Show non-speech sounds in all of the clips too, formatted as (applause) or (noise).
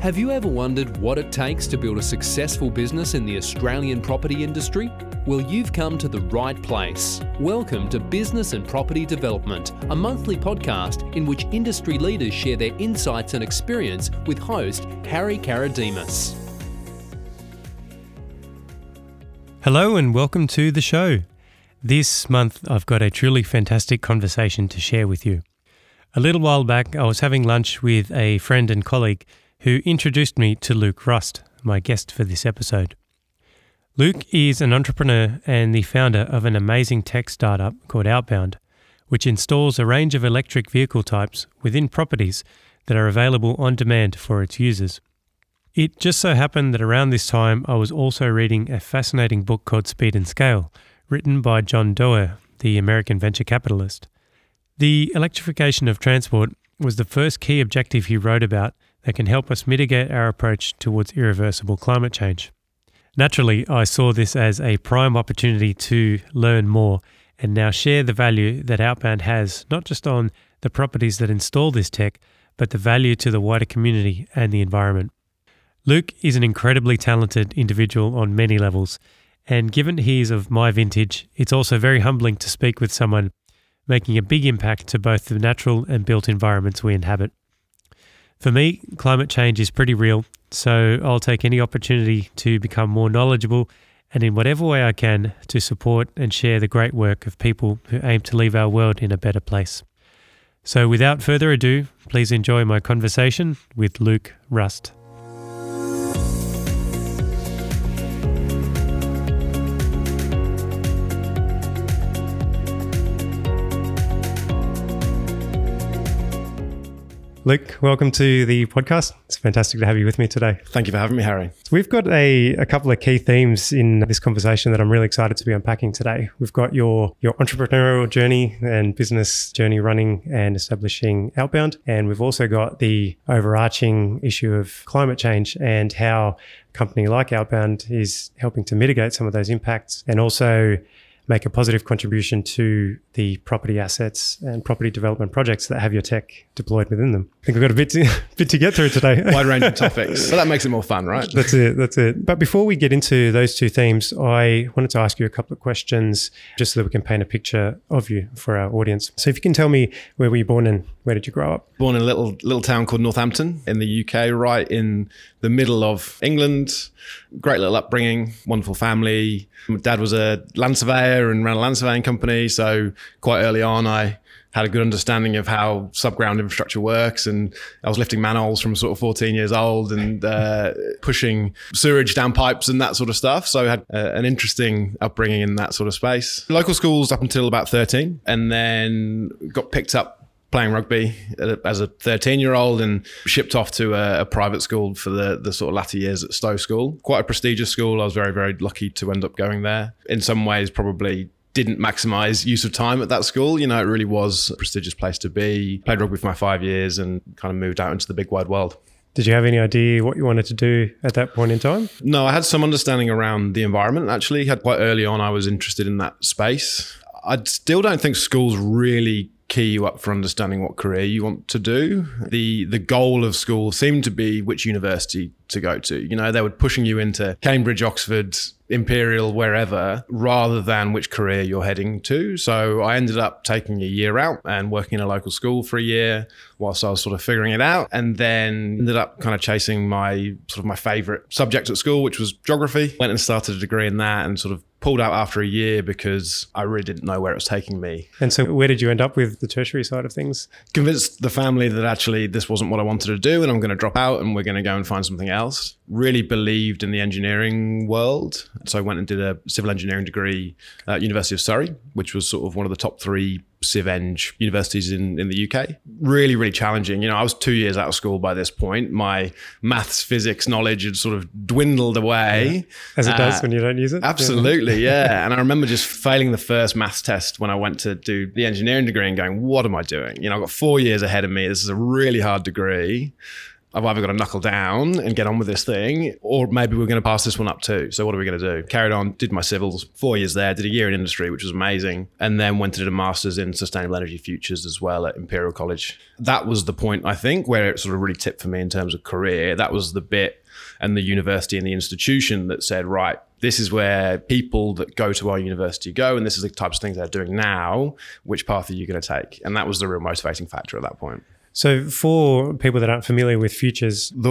Have you ever wondered what it takes to build a successful business in the Australian property industry? Well, you've come to the right place. Welcome to Business and Property Development, a monthly podcast in which industry leaders share their insights and experience with host Harry Karadimas. Hello and welcome to the show. This month I've got a truly fantastic conversation to share with you. A little while back, I was having lunch with a friend and colleague who introduced me to Luke Rust, my guest for this episode. Luke is an entrepreneur and the founder of an amazing tech startup called Outbound, which installs a range of electric vehicle types within properties that are available on demand for its users. It just so happened that around this time I was also reading a fascinating book called Speed and Scale, written by John Doerr, the American venture capitalist. The electrification of transport was the first key objective he wrote about that can help us mitigate our approach towards irreversible climate change. Naturally, I saw this as a prime opportunity to learn more and now share the value that Outbound has, not just on the properties that install this tech, but the value to the wider community and the environment. Luke is an incredibly talented individual on many levels, and given he is of my vintage, it's also very humbling to speak with someone making a big impact to both the natural and built environments we inhabit. For me, climate change is pretty real, so I'll take any opportunity to become more knowledgeable and in whatever way I can to support and share the great work of people who aim to leave our world in a better place. So, without further ado, please enjoy my conversation with Luke Rust. Luke, welcome to the podcast. It's fantastic to have you with me today. Thank you for having me, Harry. So we've got a, a couple of key themes in this conversation that I'm really excited to be unpacking today. We've got your your entrepreneurial journey and business journey running and establishing Outbound, and we've also got the overarching issue of climate change and how a company like Outbound is helping to mitigate some of those impacts and also make a positive contribution to the property assets and property development projects that have your tech deployed within them. I think we've got a bit to, (laughs) bit to get through today. (laughs) Wide range of topics. But that makes it more fun, right? (laughs) That's it. That's it. But before we get into those two themes, I wanted to ask you a couple of questions just so that we can paint a picture of you for our audience. So if you can tell me where were you born and where did you grow up? Born in a little little town called Northampton in the UK, right in the middle of England. Great little upbringing, wonderful family. My dad was a land surveyor and ran a land surveying company. So quite early on, I had a good understanding of how subground infrastructure works. And I was lifting manholes from sort of 14 years old and uh, (laughs) pushing sewage down pipes and that sort of stuff. So I had uh, an interesting upbringing in that sort of space. Local schools up until about 13, and then got picked up playing rugby as a 13 year old and shipped off to a, a, private school for the, the sort of latter years at Stowe School. Quite a prestigious school. I was very, very lucky to end up going there. In some ways, probably didn't maximize use of time at that school. You know, it really was a prestigious place to be. Played rugby for my five years and kind of moved out into the big wide world. Did you have any idea what you wanted to do at that point in time? No, I had some understanding around the environment. Actually, had quite early on, I was interested in that space. I still don't think schools really key you up for understanding what career you want to do. The the goal of school seemed to be which university to go to. You know, they were pushing you into Cambridge, Oxford, Imperial, wherever, rather than which career you're heading to. So I ended up taking a year out and working in a local school for a year whilst I was sort of figuring it out. And then ended up kind of chasing my sort of my favorite subject at school, which was geography. Went and started a degree in that and sort of pulled out after a year because I really didn't know where it was taking me. And so, where did you end up with the tertiary side of things? Convinced the family that actually this wasn't what I wanted to do and I'm going to drop out and we're going to go and find something else. Really believed in the engineering world. So, I went and did a civil engineering degree at University of Surrey, which was sort of one of the top three civ eng universities in, in the UK. Really, really challenging. You know, I was two years out of school by this point. My maths, physics knowledge had sort of dwindled away. Yeah. As it uh, does when you don't use it. Absolutely, (laughs) yeah. and I remember just failing the first maths test when I went to do the engineering degree and going, what am I doing? You know, I've got four years ahead of me. This is a really hard degree I've either got to knuckle down and get on with this thing, or maybe we're going to pass this one up too. So what are we going to do? Carried on, did my civils, four years there, did a year in industry, which was amazing, and then went to do a master's in sustainable energy futures as well at Imperial College. That was the point, I think, where it sort of really tipped for me in terms of career. That was the bit and the university and the institution that said, right, this is where people that go to our university go, and this is the types of things they're doing now. Which path are you going to take? And that was the real motivating factor at that point. So, for people that aren't familiar with futures, (laughs)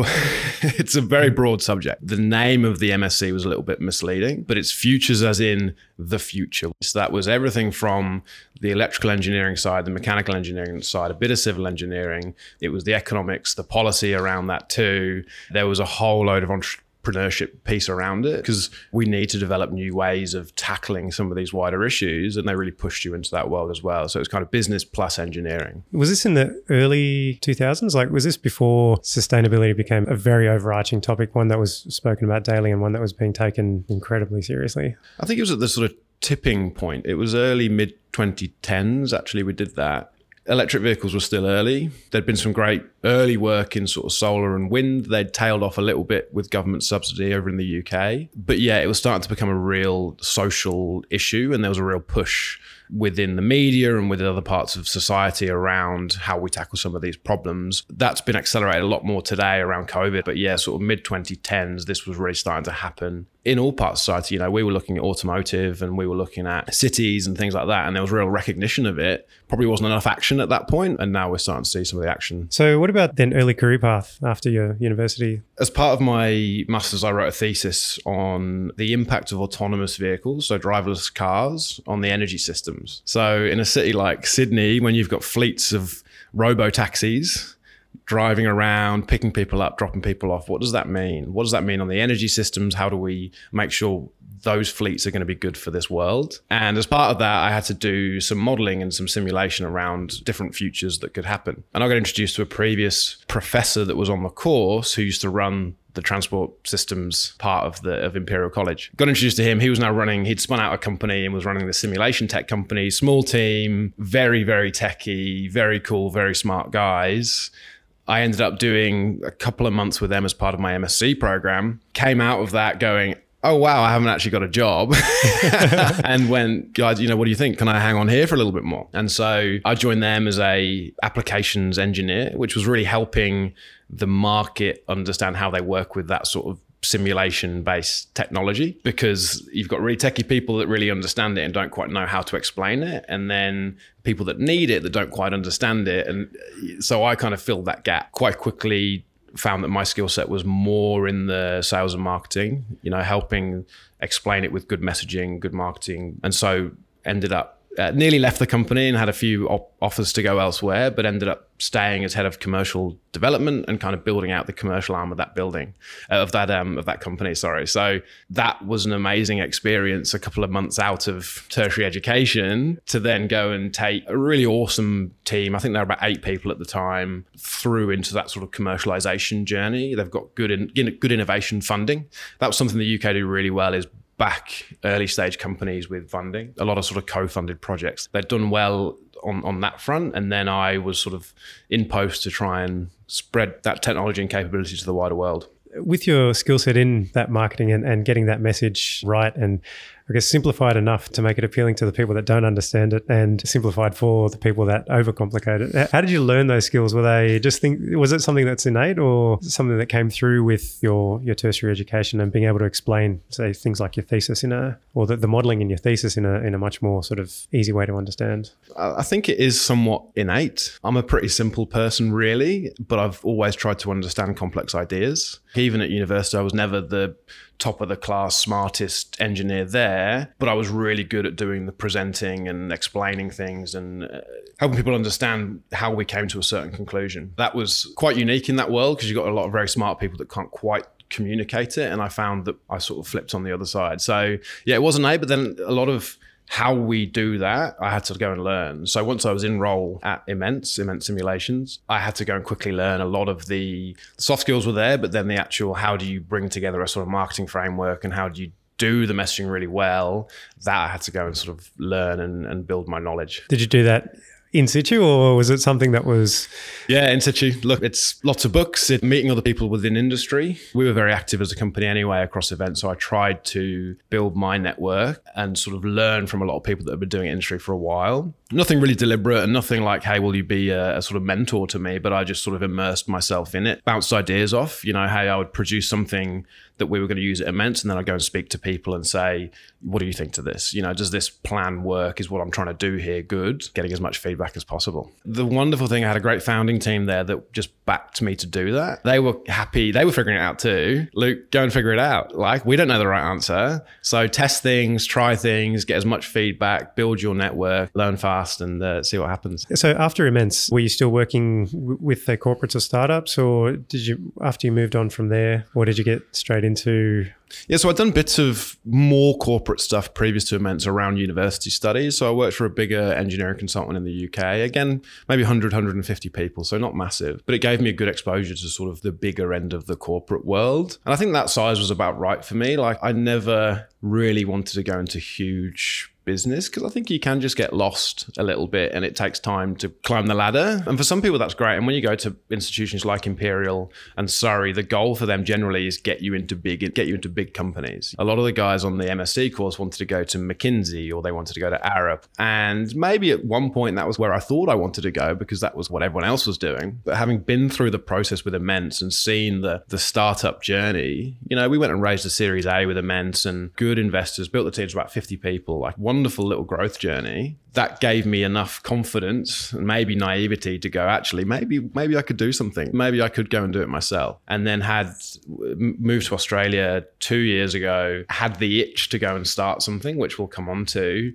it's a very broad subject. The name of the MSc was a little bit misleading, but it's futures as in the future. So, that was everything from the electrical engineering side, the mechanical engineering side, a bit of civil engineering. It was the economics, the policy around that too. There was a whole load of entre- entrepreneurship piece around it because we need to develop new ways of tackling some of these wider issues and they really pushed you into that world as well. So it's kind of business plus engineering. Was this in the early 2000s like was this before sustainability became a very overarching topic one that was spoken about daily and one that was being taken incredibly seriously? I think it was at the sort of tipping point. It was early mid 2010s actually we did that electric vehicles were still early. There'd been some great early work in sort of solar and wind. They'd tailed off a little bit with government subsidy over in the UK. But yeah, it was starting to become a real social issue and there was a real push within the media and within other parts of society around how we tackle some of these problems. That's been accelerated a lot more today around COVID. But yeah, sort of mid 2010s, this was really starting to happen in all parts of society. You know, we were looking at automotive and we were looking at cities and things like that. And there was real recognition of it. Probably wasn't enough action at that point, And now we're starting to see some of the action. So, what about then early career path after your university? As part of my master's, I wrote a thesis on the impact of autonomous vehicles, so driverless cars, on the energy systems. So in a city like Sydney, when you've got fleets of robo taxis driving around, picking people up, dropping people off, what does that mean? What does that mean on the energy systems? How do we make sure those fleets are going to be good for this world. And as part of that, I had to do some modeling and some simulation around different futures that could happen. And I got introduced to a previous professor that was on the course who used to run the transport systems part of the of Imperial College. Got introduced to him. He was now running. He'd spun out a company and was running the simulation tech company. Small team, very very techy, very cool, very smart guys. I ended up doing a couple of months with them as part of my MSc program. Came out of that going, oh wow, I haven't actually got a job. (laughs) and went, guys, you know, what do you think? Can I hang on here for a little bit more? And so I joined them as a applications engineer, which was really helping the market understand how they work with that sort of simulation based technology because you've got really techie people that really understand it and don't quite know how to explain it. And then people that need it that don't quite understand it. And so I kind of filled that gap quite quickly found that my skill set was more in the sales and marketing you know helping explain it with good messaging good marketing. And so ended up uh, nearly left the company and had a few op- offers to go elsewhere, but ended up staying as head of commercial development and kind of building out the commercial arm of that building, uh, of that um, of that company. Sorry, so that was an amazing experience. A couple of months out of tertiary education to then go and take a really awesome team. I think there were about eight people at the time through into that sort of commercialization journey. They've got good in, good innovation funding. That was something the UK do really well. Is back early stage companies with funding, a lot of sort of co-funded projects. They'd done well on, on that front. And then I was sort of in post to try and spread that technology and capability to the wider world. With your skill set in that marketing and, and getting that message right and I guess, simplified enough to make it appealing to the people that don't understand it and simplified for the people that overcomplicate it. How did you learn those skills? Were they just think, was it something that's innate or something that came through with your, your tertiary education and being able to explain, say, things like your thesis in a, or the, the modeling in your thesis in a, in a much more sort of easy way to understand? I think it is somewhat innate. I'm a pretty simple person, really, but I've always tried to understand complex ideas. Even at university, I was never the top of the class, smartest engineer there, but I was really good at doing the presenting and explaining things and uh, helping people understand how we came to a certain conclusion. That was quite unique in that world because you've got a lot of very smart people that can't quite communicate it. And I found that I sort of flipped on the other side. So yeah, it wasn't A, but then a lot of how we do that, I had to go and learn. So once I was in role at Immense, Immense Simulations, I had to go and quickly learn a lot of the soft skills were there, but then the actual how do you bring together a sort of marketing framework and how do you do the messaging really well, that I had to go and sort of learn and, and build my knowledge. Did you do that in situ, or was it something that was? Yeah, in situ. Look, it's lots of books, it, meeting other people within industry. We were very active as a company anyway across events, so I tried to build my network and sort of learn from a lot of people that have been doing industry for a while. Nothing really deliberate and nothing like, hey, will you be a, a sort of mentor to me? But I just sort of immersed myself in it, bounced ideas off. You know, hey, I would produce something that we were going to use at Immense, and then I'd go and speak to people and say, what do you think to this? You know, does this plan work? Is what I'm trying to do here good? Getting as much feedback as possible. The wonderful thing, I had a great founding team there that just backed me to do that. They were happy. They were figuring it out too. Luke, go and figure it out. Like, we don't know the right answer. So test things, try things, get as much feedback, build your network, learn fast, and uh, see what happens. So after Immense, were you still working w- with the corporates or startups, or did you, after you moved on from there, or did you get straight into yeah, so I'd done bits of more corporate stuff previous to Immense around university studies. So I worked for a bigger engineering consultant in the UK. Again, maybe 100, 150 people, so not massive, but it gave me a good exposure to sort of the bigger end of the corporate world. And I think that size was about right for me. Like I never really wanted to go into huge business because I think you can just get lost a little bit and it takes time to climb the ladder. And for some people, that's great. And when you go to institutions like Imperial and Surrey, the goal for them generally is get you into big, get you into big companies. A lot of the guys on the MSc course wanted to go to McKinsey or they wanted to go to Arup. And maybe at one point that was where I thought I wanted to go because that was what everyone else was doing. But having been through the process with Immense and seen the the startup journey, you know, we went and raised a Series A with Immense and good investors, built the team to about 50 people, like one wonderful little growth journey that gave me enough confidence and maybe naivety to go actually maybe maybe I could do something. Maybe I could go and do it myself. And then had moved to Australia 2 years ago had the itch to go and start something which we'll come on to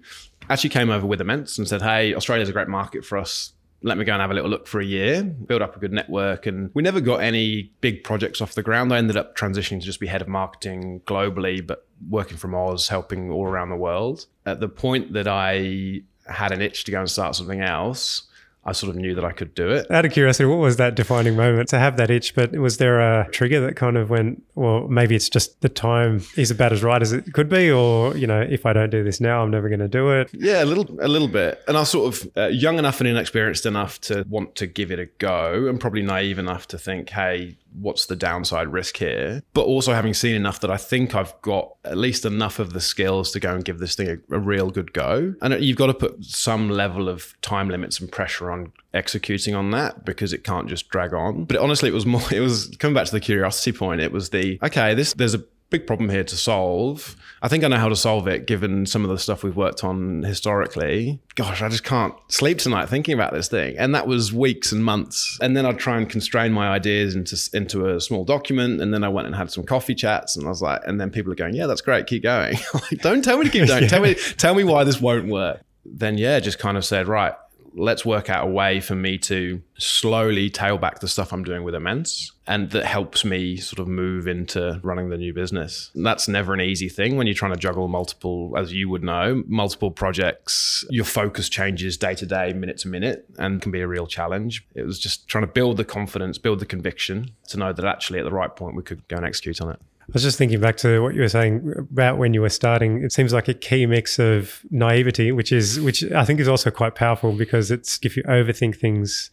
actually came over with Immense and said hey Australia's a great market for us let me go and have a little look for a year, build up a good network. And we never got any big projects off the ground. I ended up transitioning to just be head of marketing globally, but working from Oz, helping all around the world. At the point that I had an itch to go and start something else, I sort of knew that I could do it. Out of curiosity, what was that defining moment to have that itch? But was there a trigger that kind of went, well, maybe it's just the time is about as right as it could be, or you know, if I don't do this now, I'm never going to do it. Yeah, a little, a little bit. And I was sort of uh, young enough and inexperienced enough to want to give it a go, and probably naive enough to think, hey, what's the downside risk here? But also having seen enough that I think I've got at least enough of the skills to go and give this thing a, a, real good go. And you've got to put some level of time limits and pressure on executing on that because it can't just drag on. But honestly, it was more, (laughs) it was coming back to the curiosity point. It was the, okay, this, there's a big problem here to solve. I think I know how to solve it given some of the stuff we've worked on historically. Gosh, I just can't sleep tonight thinking about this thing. And that was weeks and months. And then I'd try and constrain my ideas into into a small document. And then I went and had some coffee chats. And I was like, and then people are going, yeah, that's great, keep going. (laughs) like, don't tell me to keep (laughs) going. yeah. Tell me, tell me why this won't work. Then yeah, just kind of said, right, let's work out a way for me to slowly tail back the stuff I'm doing with Immense and that helps me sort of move into running the new business. And that's never an easy thing when you're trying to juggle multiple, as you would know, multiple projects. Your focus changes day to day, minute to minute, and can be a real challenge. It was just trying to build the confidence, build the conviction to know that actually at the right point we could go and execute on it. I was just thinking back to what you were saying about when you were starting. It seems like a key mix of naivety, which is which I think is also quite powerful because it's if you overthink things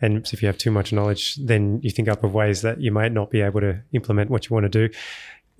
and if you have too much knowledge, then you think up of ways that you might not be able to implement what you want to do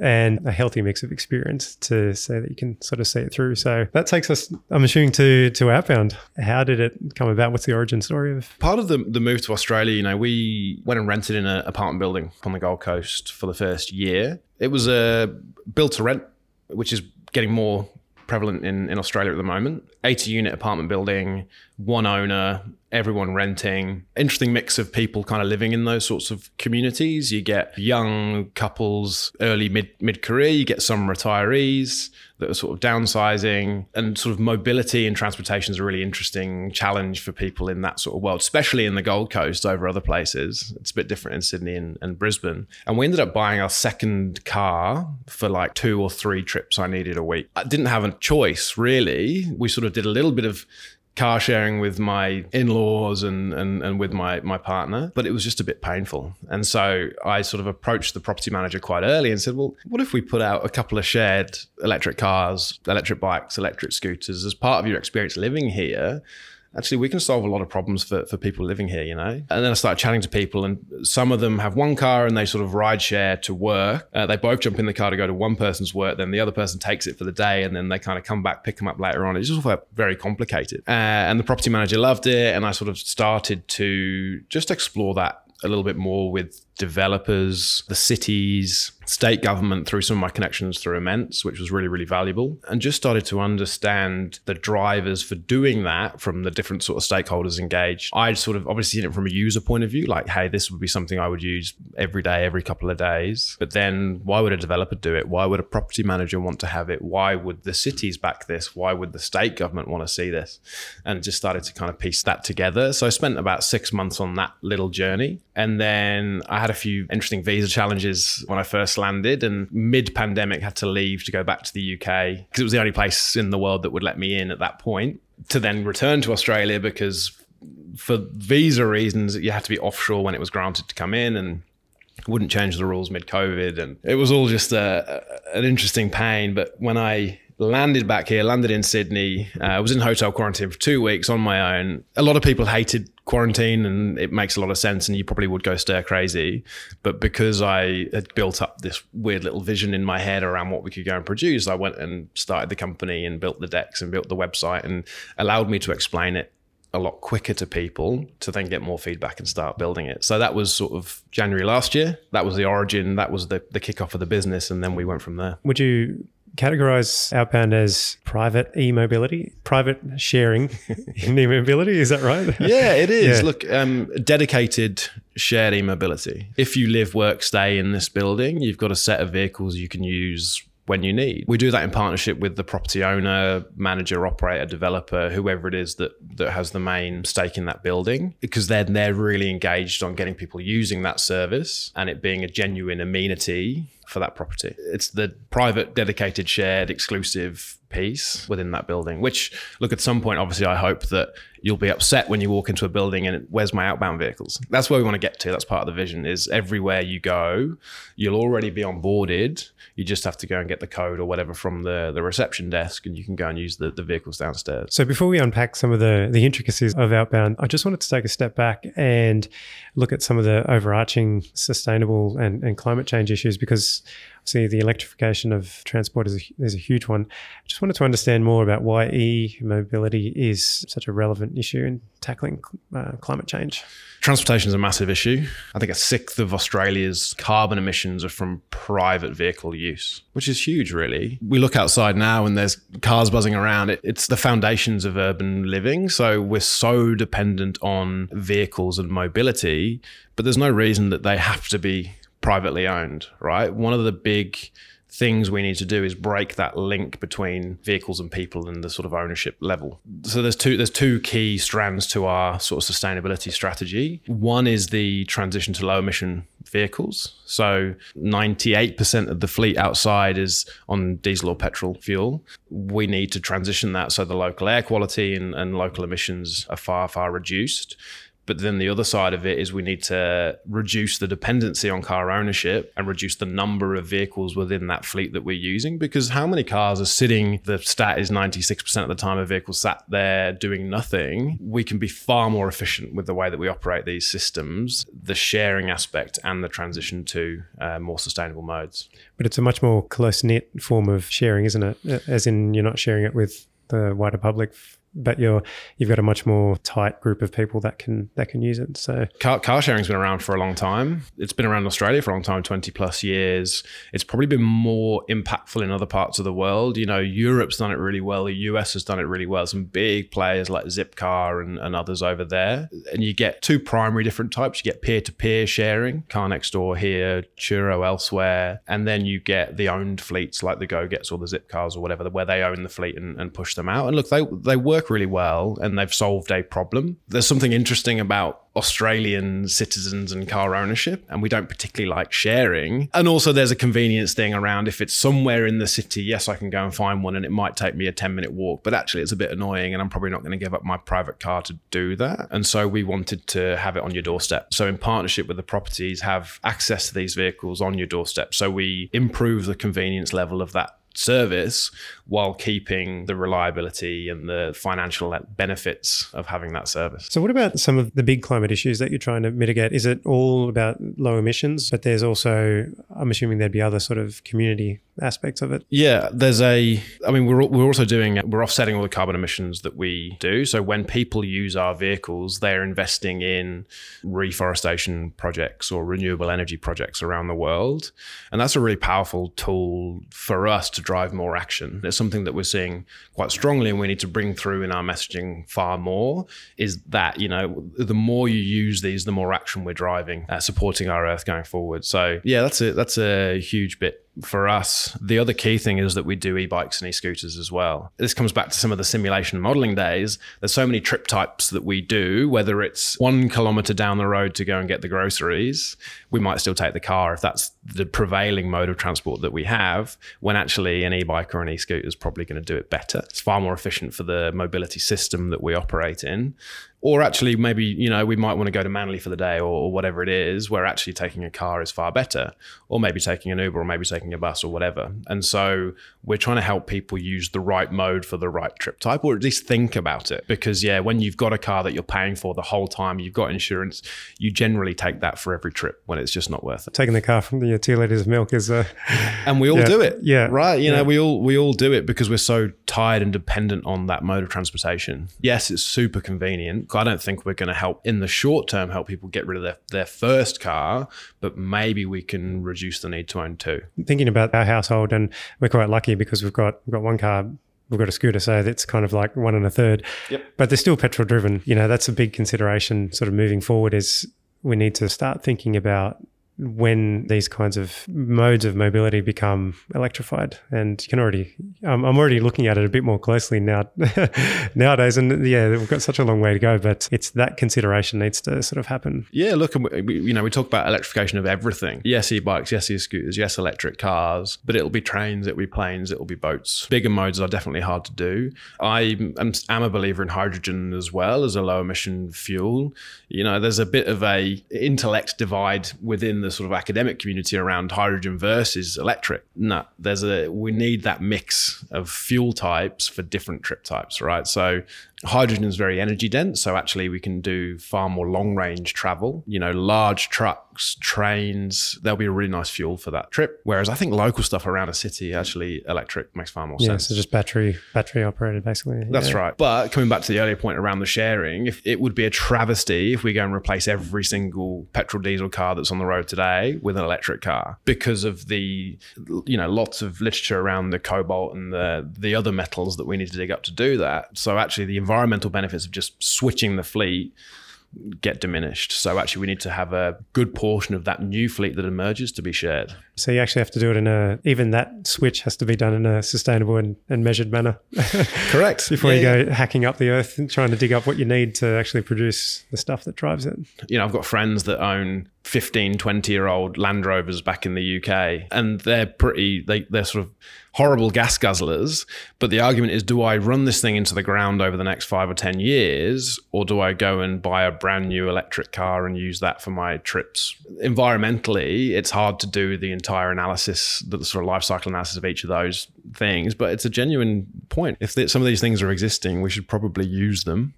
and a healthy mix of experience to say that you can sort of see it through. So that takes us, I'm assuming, to to Outbound. How did it come about? What's the origin story of? Part of the the move to Australia, you know, we went and rented in an apartment building on the Gold Coast for the first year. It was a built to rent, which is getting more prevalent in, in Australia at the moment. 80 unit apartment building, one owner, everyone renting. Interesting mix of people kind of living in those sorts of communities. You get young couples, early mid mid career. You get some retirees that are sort of downsizing, and sort of mobility and transportation is a really interesting challenge for people in that sort of world, especially in the Gold Coast over other places. It's a bit different in Sydney and, and Brisbane. And we ended up buying our second car for like two or three trips I needed a week. I didn't have a choice really. We sort of did a little bit of car sharing with my in-laws and, and and with my my partner but it was just a bit painful. And so i sort of approached the property manager quite early and said well what if we put out a couple of shared electric cars electric bikes electric scooters as part of your experience living here actually we can solve a lot of problems for, for people living here, you know? And then I started chatting to people and some of them have one car and they sort of ride share to work. Uh, they both jump in the car to go to one person's work, then the other person takes it for the day and then they kind of come back, pick them up later on. It's just very complicated. Uh, and the property manager loved it. And I sort of started to just explore that a little bit more with developers, the cities, state government through some of my connections through Immense, which was really, really valuable, and just started to understand the drivers for doing that from the different sort of stakeholders engaged. I sort of obviously seen it from a user point of view, like, hey, this would be something I would use every day, every couple of days. But then why would a developer do it? Why would a property manager want to have it? Why would the cities back this? Why would the state government want to see this? And just started to kind of piece that together. So I spent about six months on that little journey. And then I had a few interesting visa challenges when I first landed, and mid pandemic had to leave to go back to the UK because it was the only place in the world that would let me in at that point. To then return to Australia because for visa reasons, you had to be offshore when it was granted to come in, and wouldn't change the rules mid COVID, and it was all just a, an interesting pain. But when I landed back here, landed in Sydney. Uh, I was in hotel quarantine for two weeks on my own. A lot of people hated quarantine and it makes a lot of sense and you probably would go stir crazy. But because I had built up this weird little vision in my head around what we could go and produce, I went and started the company and built the decks and built the website and allowed me to explain it a lot quicker to people to then get more feedback and start building it. So that was sort of January last year. That was the origin. That was the, the kickoff of the business. And then we went from there. Would you categorize outbound as private e-mobility private sharing (laughs) in e-mobility is that right yeah it is yeah. look um, dedicated shared e-mobility if you live work stay in this building you've got a set of vehicles you can use when you need. We do that in partnership with the property owner, manager, operator, developer, whoever it is that that has the main stake in that building, because then they're really engaged on getting people using that service and it being a genuine amenity for that property. It's the private, dedicated, shared, exclusive piece within that building. Which, look, at some point, obviously, I hope that you'll be upset when you walk into a building and where's my outbound vehicles? That's where we want to get to. That's part of the vision. Is everywhere you go, you'll already be onboarded. You just have to go and get the code or whatever from the the reception desk, and you can go and use the, the vehicles downstairs. So before we unpack some of the the intricacies of outbound, I just wanted to take a step back and look at some of the overarching sustainable and, and climate change issues because see the electrification of transport is a, is a huge one. I just wanted to understand more about why e mobility is such a relevant issue in tackling uh, climate change. Transportation is a massive issue. I think a sixth of Australia's carbon emissions are from private vehicle use, which is huge, really. We look outside now and there's cars buzzing around. It, it's the foundations of urban living. So we're so dependent on vehicles and mobility, but there's no reason that they have to be privately owned, right? One of the big things we need to do is break that link between vehicles and people and the sort of ownership level. So there's two there's two key strands to our sort of sustainability strategy. One is the transition to low emission vehicles. So 98% of the fleet outside is on diesel or petrol fuel. We need to transition that so the local air quality and, and local emissions are far, far reduced. But then the other side of it is we need to reduce the dependency on car ownership and reduce the number of vehicles within that fleet that we're using. Because how many cars are sitting, the stat is 96% of the time a vehicle sat there doing nothing. We can be far more efficient with the way that we operate these systems, the sharing aspect and the transition to uh, more sustainable modes. But it's a much more close knit form of sharing, isn't it? As in, you're not sharing it with the wider public but you're you've got a much more tight group of people that can that can use it. So car, car sharing's been around for a long time. It's been around Australia for a long time, twenty plus years. It's probably been more impactful in other parts of the world. You know, Europe's done it really well. The US has done it really well. Some big players like Zipcar and, and others over there. And you get two primary different types. You get peer to peer sharing, car next door here, Turo elsewhere, and then you get the owned fleets like the GoGets or the Zipcars or whatever, where they own the fleet and, and push them out. And look, they they work work really well and they've solved a problem. There's something interesting about Australian citizens and car ownership, and we don't particularly like sharing. And also, there's a convenience thing around if it's somewhere in the city, yes, I can go and find one and it might take me a 10 minute walk, but actually, it's a bit annoying, and I'm probably not going to give up my private car to do that. And so, we wanted to have it on your doorstep. So, in partnership with the properties, have access to these vehicles on your doorstep. So, we improve the convenience level of that service while keeping the reliability and the financial benefits of having that service. So, what about some of the big climate issues that you're trying to mitigate? Is it all about low emissions? But there's also, I'm assuming there'd be other sort of community aspects of it. Yeah, there's a, I mean, we're, we're also doing, we're offsetting all the carbon emissions that we do. So, when people use our vehicles, they're investing in reforestation projects or renewable energy projects around the world. And that's a really powerful tool for us to drive more action. It's something that we're seeing quite strongly and we need to bring through in our messaging far more is that, you know, the more you use these, the more action we're driving at supporting our earth going forward. So yeah, that's a that's a huge bit for us, the other key thing is that we do e-bikes and e-scooters as well. This comes back to some of the simulation modeling days. There's so many trip types that we do, whether it's one kilometer down the road to go and get the groceries, we might still take the car if that's the prevailing mode of transport that we have, when actually an e-bike or an e-scooter is probably going to do it better. It's far more efficient for the mobility system that we operate in or actually maybe you know we might want to go to Manly for the day or, or, whatever it is where actually taking a car is far better. Or maybe taking an Uber or maybe taking a bus or whatever. And so we're trying to help people use the right mode for the right trip type or at least think about it. Because yeah when you've got a car that you're paying for the whole time you've got insurance you generally take that for every trip when it's just not worth it. Taking the car from the two liters of milk is uh, (laughs) and we all yeah, do it. yeah right you yeah. know we all we all do it because we're so tied and dependent on that mode of transportation. Yes it's super convenient I don't think we're going to help in the short term help people get rid of their, their first car, but maybe we can reduce the need to own two. Thinking about our household, and we're quite lucky because we've got we've got one car we've got a scooter, so that's kind of like one and a third. Yep. But they're still petrol driven. You know, that's a big consideration sort of moving forward is we need to start thinking about when these kinds of modes of mobility become electrified. And you can already, um, I'm already looking at it a bit more closely now (laughs) nowadays. And yeah, we've got such a long way to go, but it's that consideration needs to sort of happen. Yeah, look, we, you know, we talk about electrification of everything. Yes, e-bikes, yes, e-scooters, yes, electric cars, but it'll be trains, it'll be planes, it'll be boats. Bigger modes are definitely hard to do. I am, am a believer in hydrogen as well as a low emission fuel. You know, there's a bit of a intellect divide within the sort of academic community around hydrogen versus electric. No, there's a we need that mix of fuel types for different trip types, right? So hydrogen is very energy dense, so actually we can do far more long range travel. You know, large trucks, trains, there'll be a really nice fuel for that trip. Whereas I think local stuff around a city, actually electric makes far more yeah, sense. so just battery battery operated basically. That's yeah. right. But coming back to the earlier point around the sharing, if it would be a travesty if we go and replace every single petrol diesel car that's on the road today with an electric car because of the you know lots of literature around the cobalt and the the other metals that we need to dig up to do that. So actually the environmental benefits of just switching the fleet get diminished. So actually, we need to have a good portion of that new fleet that emerges to be shared. So you actually have to do it in a even that switch has to be done in a sustainable and, and measured manner. (laughs) Correct. Before Yeah, you go hacking up the earth and trying to dig up what you need to actually produce the stuff that drives it. you know, I've got friends that own 15, 20 year old Land Rovers back in the UK, and they're pretty, they, they're sort of horrible gas guzzlers. But the argument is do I run this thing into the ground over the next five or 10 years, or do I go and buy a brand new electric car and use that for my trips? Environmentally, it's hard to do the entire analysis, the sort of life cycle analysis of each of those things, but it's a genuine point. If some of these things are existing, we should probably use them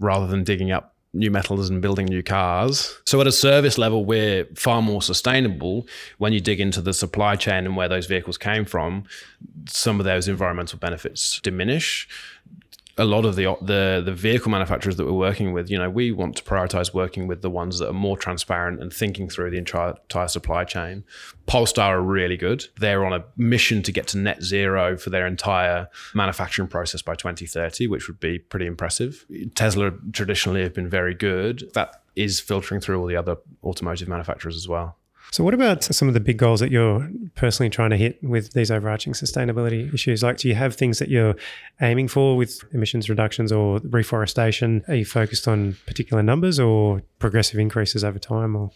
rather than digging up new metals and building new cars. So at a service level, we're far more sustainable when you dig into the supply chain and where those vehicles came from. Some of those environmental benefits diminish. A lot of the the the vehicle manufacturers that we're working with, you know, we want to prioritize working with the ones that are more transparent and thinking through the entire, entire supply chain. Polestar are really good. They're on a mission to get to net zero for their entire manufacturing process by 2030, which would be pretty impressive. Tesla traditionally have been very good. That is filtering through all the other automotive manufacturers as well. So, what about some of the big goals that you're personally trying to hit with these overarching sustainability issues? Like, do you have things that you're aiming for with emissions reductions or reforestation? Are you focused on particular numbers or progressive increases over time? Or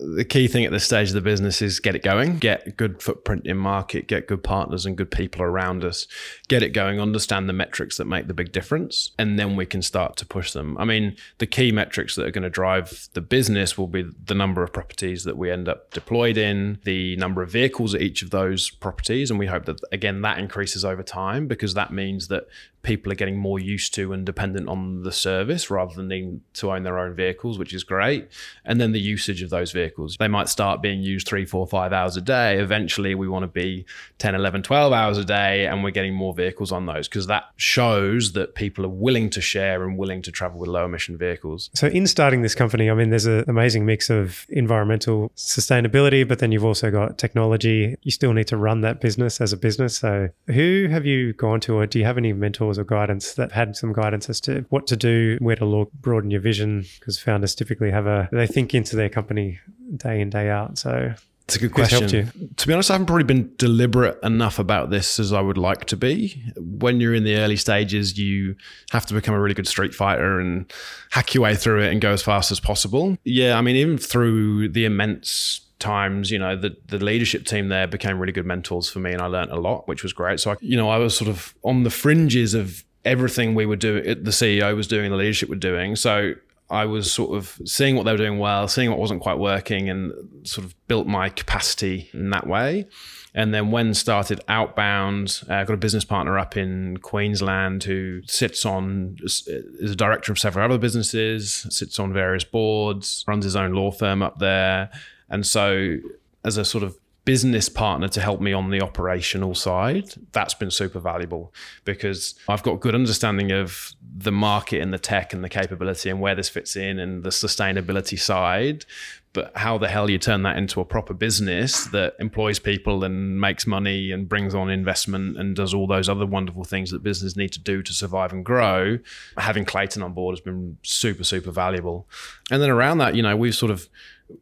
the key thing at this stage of the business is get it going, get good footprint in market, get good partners and good people around us, get it going, understand the metrics that make the big difference, and then we can start to push them. I mean, the key metrics that are going to drive the business will be the number of properties that we end up deployed in, the number of vehicles at each of those properties, and we hope that again that increases over time because that means that people are getting more used to and dependent on the service rather than needing to own their own vehicles, which is great. And then the usage of those vehicles. They might start being used three, four, five hours a day. Eventually, we want to be 10, 11, 12 hours a day, and we're getting more vehicles on those because that shows that people are willing to share and willing to travel with low emission vehicles. So, in starting this company, I mean, there's an amazing mix of environmental sustainability, but then you've also got technology. You still need to run that business as a business. So, who have you gone to, or do you have any mentors or guidance that had some guidance as to what to do, where to look, broaden your vision? Because founders typically have a, they think into their company day in, day out. So, it's a good question. To be honest, I haven't probably been deliberate enough about this as I would like to be. When you're in the early stages, you have to become a really good street fighter and hack your way through it and go as fast as possible. Yeah, I mean, even through the immense times, you know, the, the leadership team there became really good mentors for me and I learned a lot, which was great. So, I, you know, I was sort of on the fringes of everything we were doing, the CEO was doing, the leadership were doing. So I was sort of seeing what they were doing well, seeing what wasn't quite working, and sort of built my capacity in that way. And then when started Outbound, I uh, got a business partner up in Queensland who sits on, is a director of several other businesses, sits on various boards, runs his own law firm up there. And so, as a sort of business partner to help me on the operational side, that's been super valuable because I've got good understanding of the market and the tech and the capability and where this fits in and the sustainability side. But how the hell you turn that into a proper business that employs people and makes money and brings on investment and does all those other wonderful things that business need to do to survive and grow, having Clayton on board has been super, super valuable. And then around that, you know, we've sort of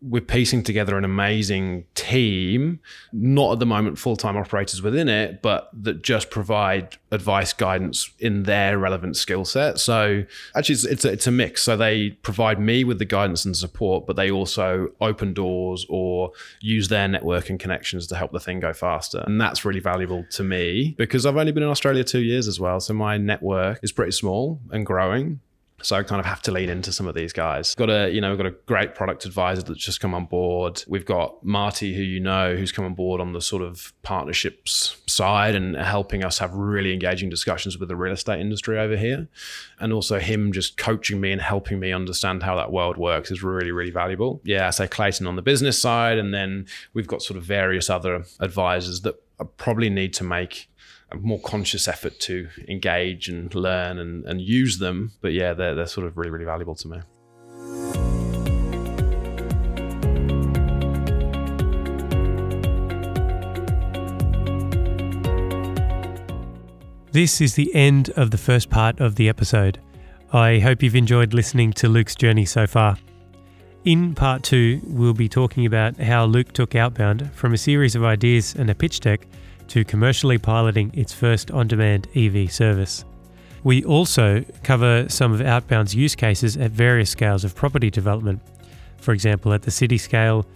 we're piecing together an amazing team, not at the moment full time operators within it, but that just provide advice, guidance in their relevant skill set. So actually, it's, it's, a, it's a mix. So they provide me with the guidance and support, but they also open doors or use their network and connections to help the thing go faster. And that's really valuable to me because I've only been in Australia two years as well. So my network is pretty small and growing. So I kind of have to lean into some of these guys. Got a, you know, we've got a great product advisor that's just come on board. We've got Marty, who you know, who's come on board on the sort of partnerships side and helping us have really engaging discussions with the real estate industry over here. And also him just coaching me and helping me understand how that world works is really, really valuable. Yeah, say Clayton on the business side. And then we've got sort of various other advisors that probably need to make more conscious effort to engage and learn and, and use them. But yeah, they're, they're sort of really, really valuable to me. This is the end of the first part of the episode. I hope you've enjoyed listening to Luke's journey so far. In part two, we'll be talking about how Luke took Outbound from a series of ideas and a pitch deck to commercially piloting its first on demand EV service. We also cover some of Outbound's use cases at various scales of property development, for example, at the city scale,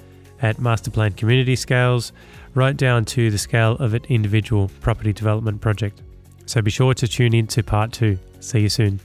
at master plan community scales, right down to the scale of an individual property development project. So be sure to tune in to part two. See you soon.